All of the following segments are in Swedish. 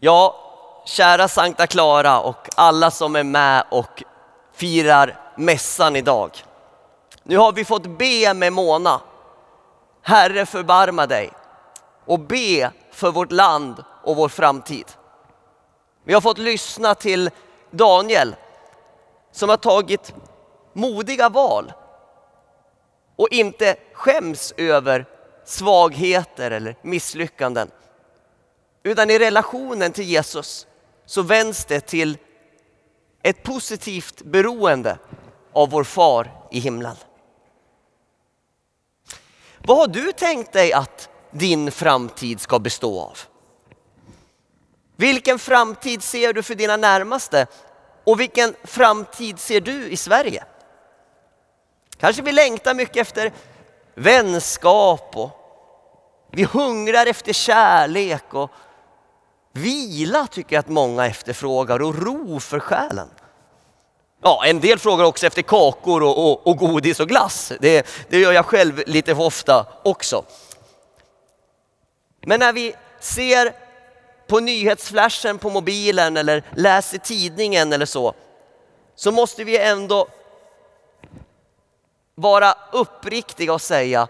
Ja, kära Sankta Clara och alla som är med och firar mässan idag. Nu har vi fått be med Mona. Herre förbarma dig och be för vårt land och vår framtid. Vi har fått lyssna till Daniel som har tagit modiga val och inte skäms över svagheter eller misslyckanden. Utan i relationen till Jesus så vänds det till ett positivt beroende av vår far i himlen. Vad har du tänkt dig att din framtid ska bestå av? Vilken framtid ser du för dina närmaste? Och vilken framtid ser du i Sverige? Kanske vi längtar mycket efter vänskap och vi hungrar efter kärlek och vila tycker jag att många efterfrågar och ro för själen. Ja, en del frågar också efter kakor och, och, och godis och glass. Det, det gör jag själv lite för ofta också. Men när vi ser på nyhetsflashen på mobilen eller läser tidningen eller så, så måste vi ändå vara uppriktiga och säga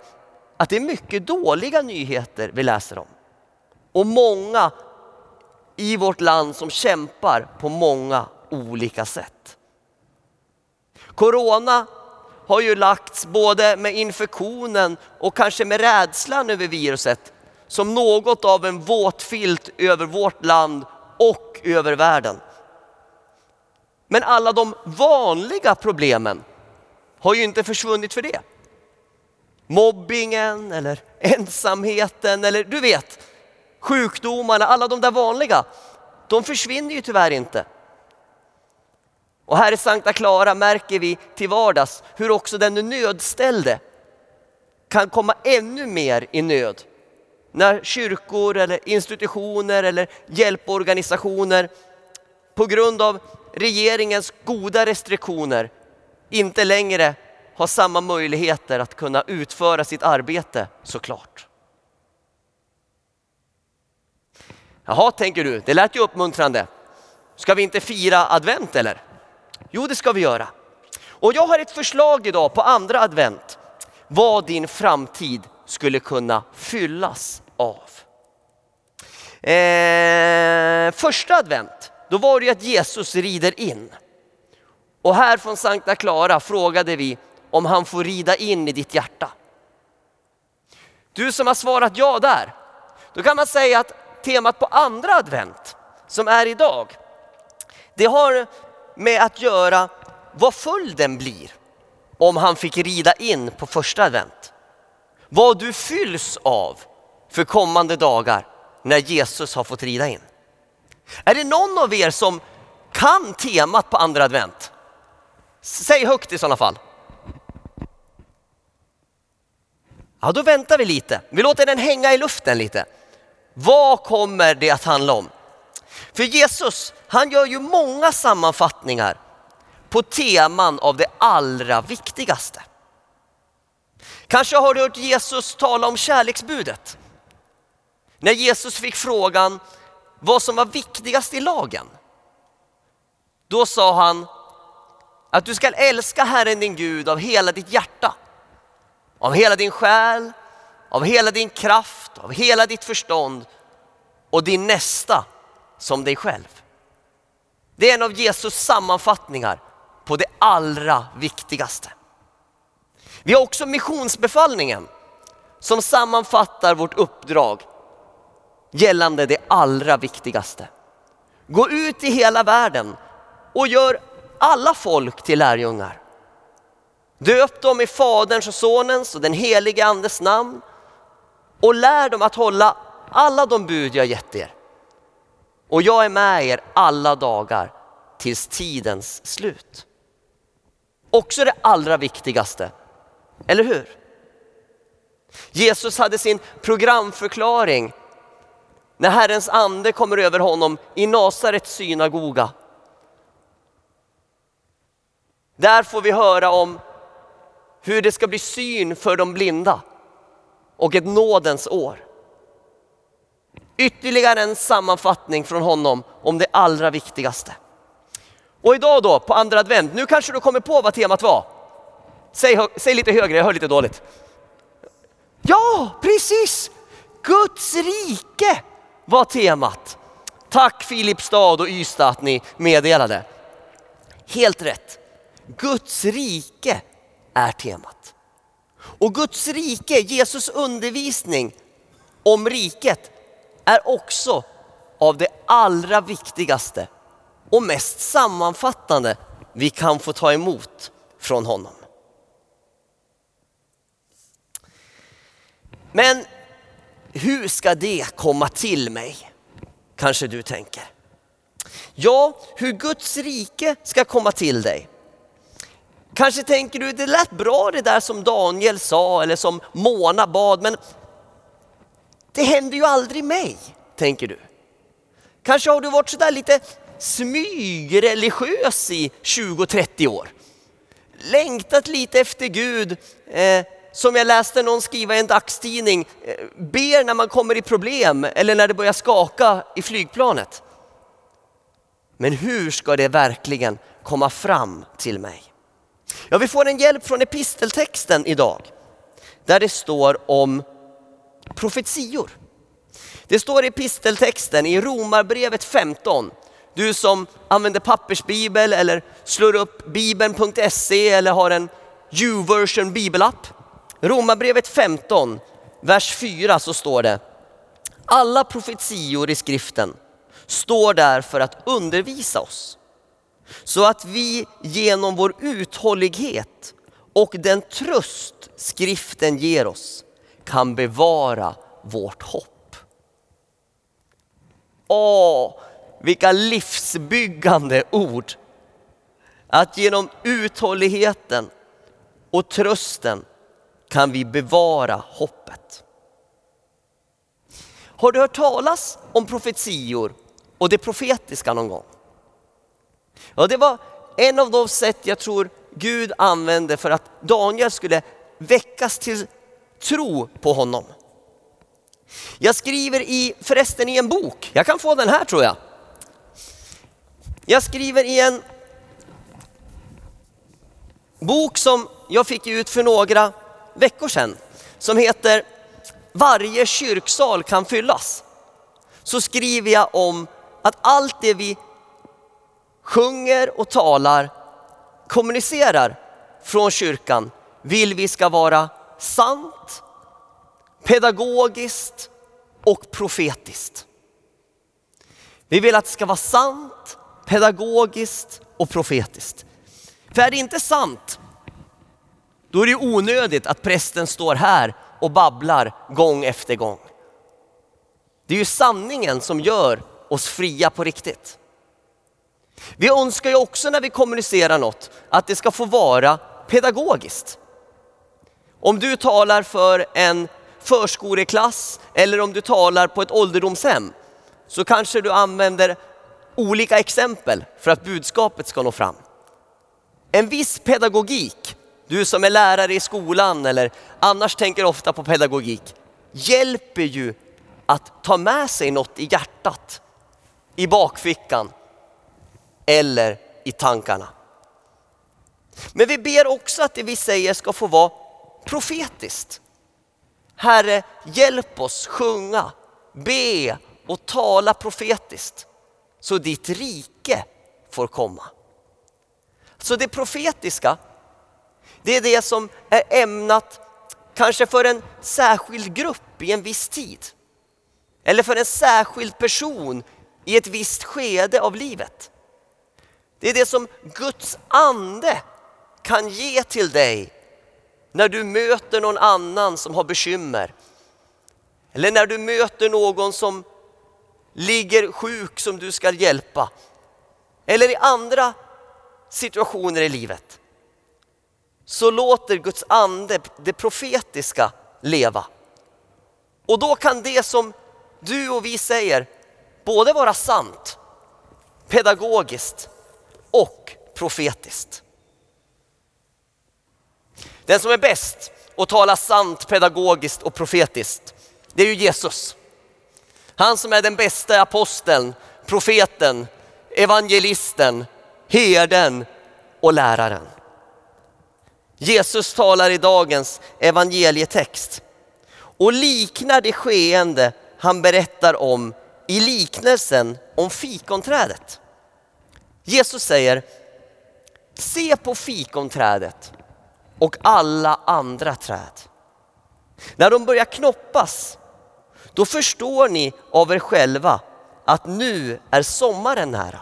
att det är mycket dåliga nyheter vi läser om. Och många i vårt land som kämpar på många olika sätt. Corona har ju lagts både med infektionen och kanske med rädslan över viruset som något av en våt filt över vårt land och över världen. Men alla de vanliga problemen har ju inte försvunnit för det. Mobbingen eller ensamheten eller du vet, sjukdomarna, alla de där vanliga, de försvinner ju tyvärr inte. Och här i Sankta Clara märker vi till vardags hur också den nödställde kan komma ännu mer i nöd. När kyrkor eller institutioner eller hjälporganisationer på grund av regeringens goda restriktioner inte längre har samma möjligheter att kunna utföra sitt arbete såklart. Jaha, tänker du, det lät ju uppmuntrande. Ska vi inte fira advent eller? Jo, det ska vi göra. Och jag har ett förslag idag på andra advent. Vad din framtid skulle kunna fyllas av. Eh, första advent, då var det ju att Jesus rider in. Och här från Sankta Clara frågade vi om han får rida in i ditt hjärta. Du som har svarat ja där, då kan man säga att temat på andra advent, som är idag, det har med att göra vad följden blir om han fick rida in på första advent. Vad du fylls av för kommande dagar när Jesus har fått rida in. Är det någon av er som kan temat på andra advent? Säg högt i sådana fall. Ja, då väntar vi lite. Vi låter den hänga i luften lite. Vad kommer det att handla om? För Jesus, han gör ju många sammanfattningar på teman av det allra viktigaste. Kanske har du hört Jesus tala om kärleksbudet. När Jesus fick frågan vad som var viktigast i lagen. Då sa han att du ska älska Herren din Gud av hela ditt hjärta, av hela din själ, av hela din kraft, av hela ditt förstånd och din nästa som dig själv. Det är en av Jesus sammanfattningar på det allra viktigaste. Vi har också missionsbefallningen som sammanfattar vårt uppdrag gällande det allra viktigaste. Gå ut i hela världen och gör alla folk till lärjungar. Döp dem i Faderns och Sonens och den helige Andes namn och lär dem att hålla alla de bud jag gett er. Och jag är med er alla dagar tills tidens slut. Också det allra viktigaste, eller hur? Jesus hade sin programförklaring när Herrens ande kommer över honom i Nasarets synagoga. Där får vi höra om hur det ska bli syn för de blinda och ett nådens år. Ytterligare en sammanfattning från honom om det allra viktigaste. Och idag då på andra advent, nu kanske du kommer på vad temat var. Säg, säg lite högre, jag hör lite dåligt. Ja, precis! Guds rike var temat. Tack Filipstad och Ystad att ni meddelade. Helt rätt. Guds rike är temat. Och Guds rike, Jesus undervisning om riket är också av det allra viktigaste och mest sammanfattande vi kan få ta emot från honom. Men hur ska det komma till mig? Kanske du tänker. Ja, hur Guds rike ska komma till dig. Kanske tänker du, det lät bra det där som Daniel sa eller som Mona bad, men det händer ju aldrig mig, tänker du. Kanske har du varit sådär lite smygreligiös i 20-30 år. Längtat lite efter Gud, eh, som jag läste någon skriva i en dagstidning, eh, ber när man kommer i problem eller när det börjar skaka i flygplanet. Men hur ska det verkligen komma fram till mig? Ja, vi får en hjälp från episteltexten idag, där det står om profetior. Det står i episteltexten i Romarbrevet 15. Du som använder pappersbibel eller slår upp bibeln.se eller har en YouVersion bibelapp. Romarbrevet 15, vers 4 så står det. Alla profetior i skriften står där för att undervisa oss. Så att vi genom vår uthållighet och den tröst skriften ger oss kan bevara vårt hopp. Åh, vilka livsbyggande ord! Att genom uthålligheten och trösten kan vi bevara hoppet. Har du hört talas om profetior och det profetiska någon gång? Och det var en av de sätt jag tror Gud använde för att Daniel skulle väckas till tro på honom. Jag skriver i, förresten i en bok, jag kan få den här tror jag. Jag skriver i en bok som jag fick ut för några veckor sedan som heter Varje kyrksal kan fyllas. Så skriver jag om att allt det vi sjunger och talar, kommunicerar från kyrkan vill vi ska vara sant, pedagogiskt och profetiskt. Vi vill att det ska vara sant, pedagogiskt och profetiskt. För är det inte sant, då är det onödigt att prästen står här och babblar gång efter gång. Det är ju sanningen som gör oss fria på riktigt. Vi önskar ju också när vi kommunicerar något att det ska få vara pedagogiskt. Om du talar för en förskoleklass eller om du talar på ett ålderdomshem så kanske du använder olika exempel för att budskapet ska nå fram. En viss pedagogik, du som är lärare i skolan eller annars tänker ofta på pedagogik, hjälper ju att ta med sig något i hjärtat, i bakfickan eller i tankarna. Men vi ber också att det vi säger ska få vara profetiskt. Herre, hjälp oss sjunga, be och tala profetiskt så ditt rike får komma. Så det profetiska, det är det som är ämnat kanske för en särskild grupp i en viss tid. Eller för en särskild person i ett visst skede av livet. Det är det som Guds ande kan ge till dig när du möter någon annan som har bekymmer. Eller när du möter någon som ligger sjuk som du ska hjälpa. Eller i andra situationer i livet. Så låter Guds ande det profetiska leva. Och då kan det som du och vi säger både vara sant, pedagogiskt och profetiskt. Den som är bäst att tala sant, pedagogiskt och profetiskt, det är ju Jesus. Han som är den bästa aposteln, profeten, evangelisten, herden och läraren. Jesus talar i dagens evangelietext och liknar det skeende han berättar om i liknelsen om fikonträdet. Jesus säger, se på fikonträdet och alla andra träd. När de börjar knoppas, då förstår ni av er själva att nu är sommaren nära.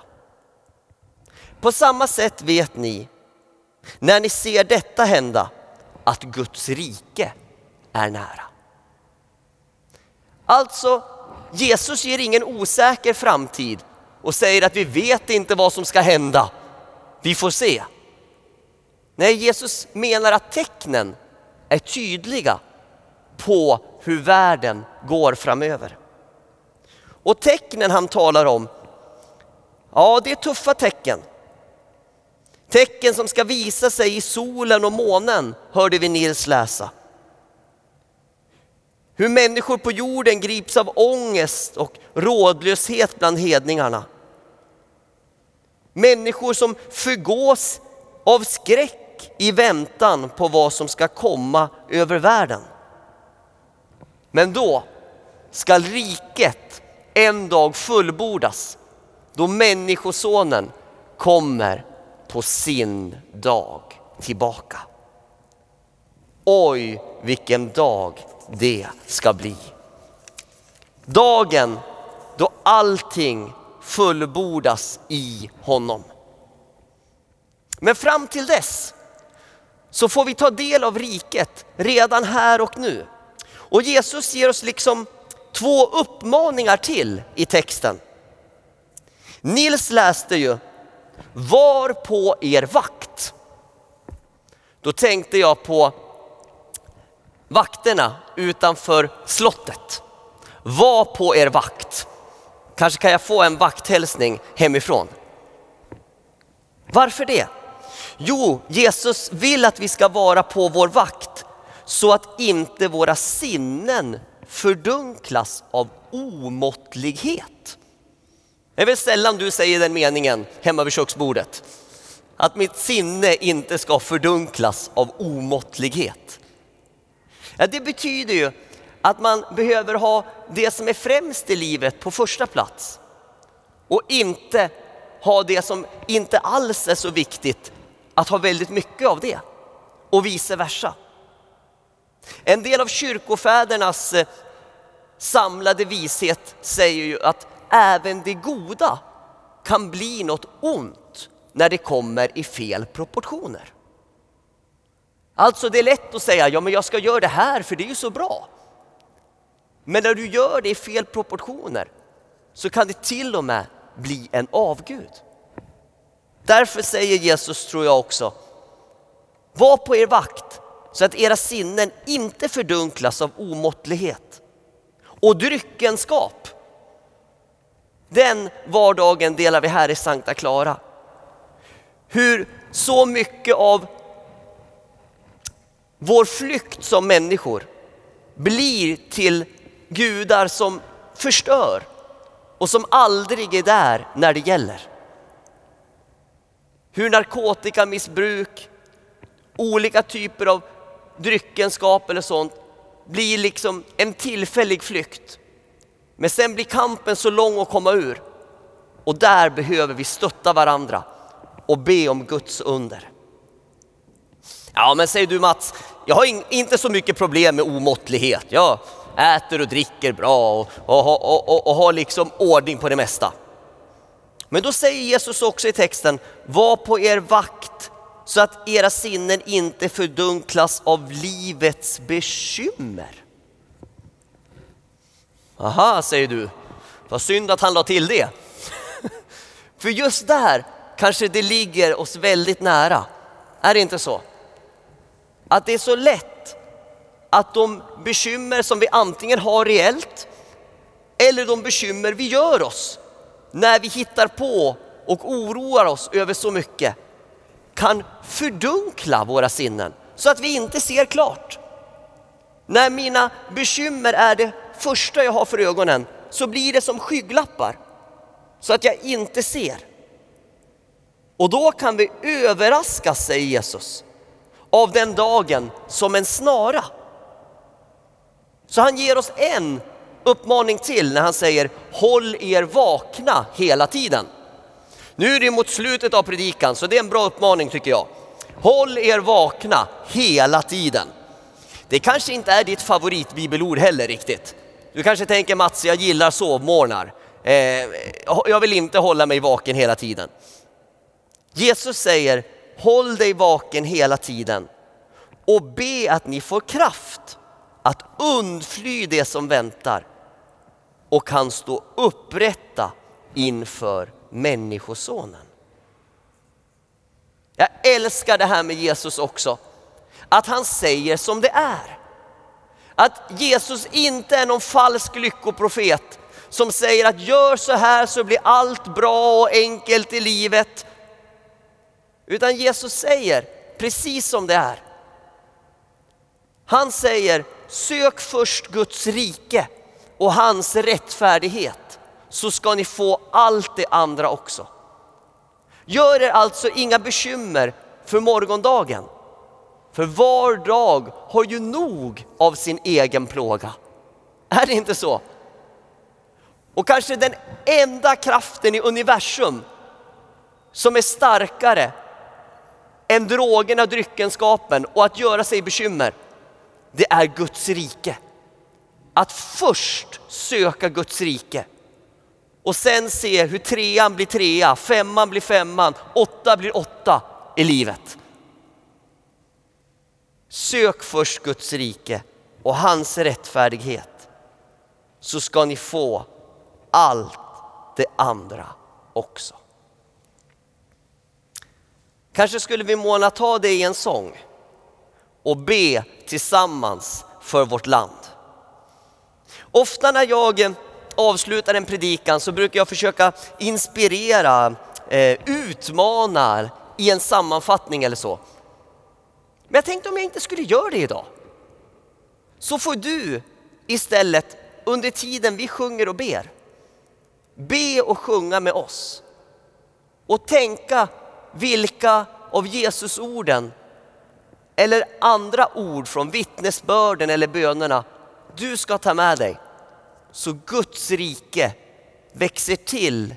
På samma sätt vet ni, när ni ser detta hända, att Guds rike är nära. Alltså, Jesus ger ingen osäker framtid och säger att vi vet inte vad som ska hända. Vi får se. Nej, Jesus menar att tecknen är tydliga på hur världen går framöver. Och tecknen han talar om, ja det är tuffa tecken. Tecken som ska visa sig i solen och månen hörde vi Nils läsa. Hur människor på jorden grips av ångest och rådlöshet bland hedningarna. Människor som förgås av skräck i väntan på vad som ska komma över världen. Men då ska riket en dag fullbordas då Människosonen kommer på sin dag tillbaka. Oj, vilken dag det ska bli. Dagen då allting fullbordas i honom. Men fram till dess så får vi ta del av riket redan här och nu. Och Jesus ger oss liksom två uppmaningar till i texten. Nils läste ju, var på er vakt. Då tänkte jag på vakterna utanför slottet. Var på er vakt. Kanske kan jag få en vakthälsning hemifrån. Varför det? Jo, Jesus vill att vi ska vara på vår vakt så att inte våra sinnen fördunklas av omåttlighet. Det är väl sällan du säger den meningen hemma vid köksbordet. Att mitt sinne inte ska fördunklas av omåttlighet. Ja, det betyder ju att man behöver ha det som är främst i livet på första plats. Och inte ha det som inte alls är så viktigt, att ha väldigt mycket av det. Och vice versa. En del av kyrkofädernas eh, samlade vishet säger ju att även det goda kan bli något ont när det kommer i fel proportioner. Alltså det är lätt att säga, ja men jag ska göra det här för det är ju så bra. Men när du gör det i fel proportioner så kan det till och med bli en avgud. Därför säger Jesus, tror jag också, var på er vakt så att era sinnen inte fördunklas av omåttlighet och dryckenskap. Den vardagen delar vi här i Sankta Clara. Hur så mycket av vår flykt som människor blir till gudar som förstör och som aldrig är där när det gäller. Hur narkotikamissbruk, olika typer av dryckenskap eller sånt blir liksom en tillfällig flykt. Men sen blir kampen så lång att komma ur och där behöver vi stötta varandra och be om Guds under. Ja men säger du Mats, jag har in, inte så mycket problem med omåttlighet. Jag äter och dricker bra och, och, och, och, och har liksom ordning på det mesta. Men då säger Jesus också i texten, var på er vakt så att era sinnen inte fördunklas av livets bekymmer. Aha, säger du. Vad synd att han la till det. För just där kanske det ligger oss väldigt nära. Är det inte så? Att det är så lätt att de bekymmer som vi antingen har reellt eller de bekymmer vi gör oss när vi hittar på och oroar oss över så mycket kan fördunkla våra sinnen så att vi inte ser klart. När mina bekymmer är det första jag har för ögonen så blir det som skygglappar så att jag inte ser. Och då kan vi överraskas, säger Jesus, av den dagen som en snara. Så han ger oss en uppmaning till när han säger håll er vakna hela tiden. Nu är det mot slutet av predikan så det är en bra uppmaning tycker jag. Håll er vakna hela tiden. Det kanske inte är ditt favoritbibelord heller riktigt. Du kanske tänker Mats, jag gillar sovmorgnar. Eh, jag vill inte hålla mig vaken hela tiden. Jesus säger, håll dig vaken hela tiden och be att ni får kraft att undfly det som väntar och kan stå upprätta inför Människosonen. Jag älskar det här med Jesus också, att han säger som det är. Att Jesus inte är någon falsk lyckoprofet som säger att gör så här så blir allt bra och enkelt i livet. Utan Jesus säger precis som det är. Han säger sök först Guds rike och hans rättfärdighet så ska ni få allt det andra också. Gör er alltså inga bekymmer för morgondagen. För var dag har ju nog av sin egen plåga. Är det inte så? Och kanske den enda kraften i universum som är starkare än drogerna, dryckenskapen och att göra sig bekymmer. Det är Guds rike. Att först söka Guds rike och sen se hur trean blir trea, femman blir femman, åtta blir åtta i livet. Sök först Guds rike och hans rättfärdighet så ska ni få allt det andra också. Kanske skulle vi måna ta det i en sång och be tillsammans för vårt land. Ofta när jag eh, avslutar en predikan så brukar jag försöka inspirera, eh, utmana i en sammanfattning eller så. Men jag tänkte om jag inte skulle göra det idag. Så får du istället under tiden vi sjunger och ber, be och sjunga med oss. Och tänka vilka av Jesus orden eller andra ord från vittnesbörden eller bönerna du ska ta med dig. Så Guds rike växer till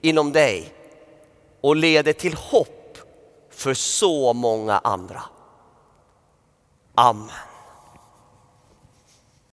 inom dig och leder till hopp för så många andra. Amen.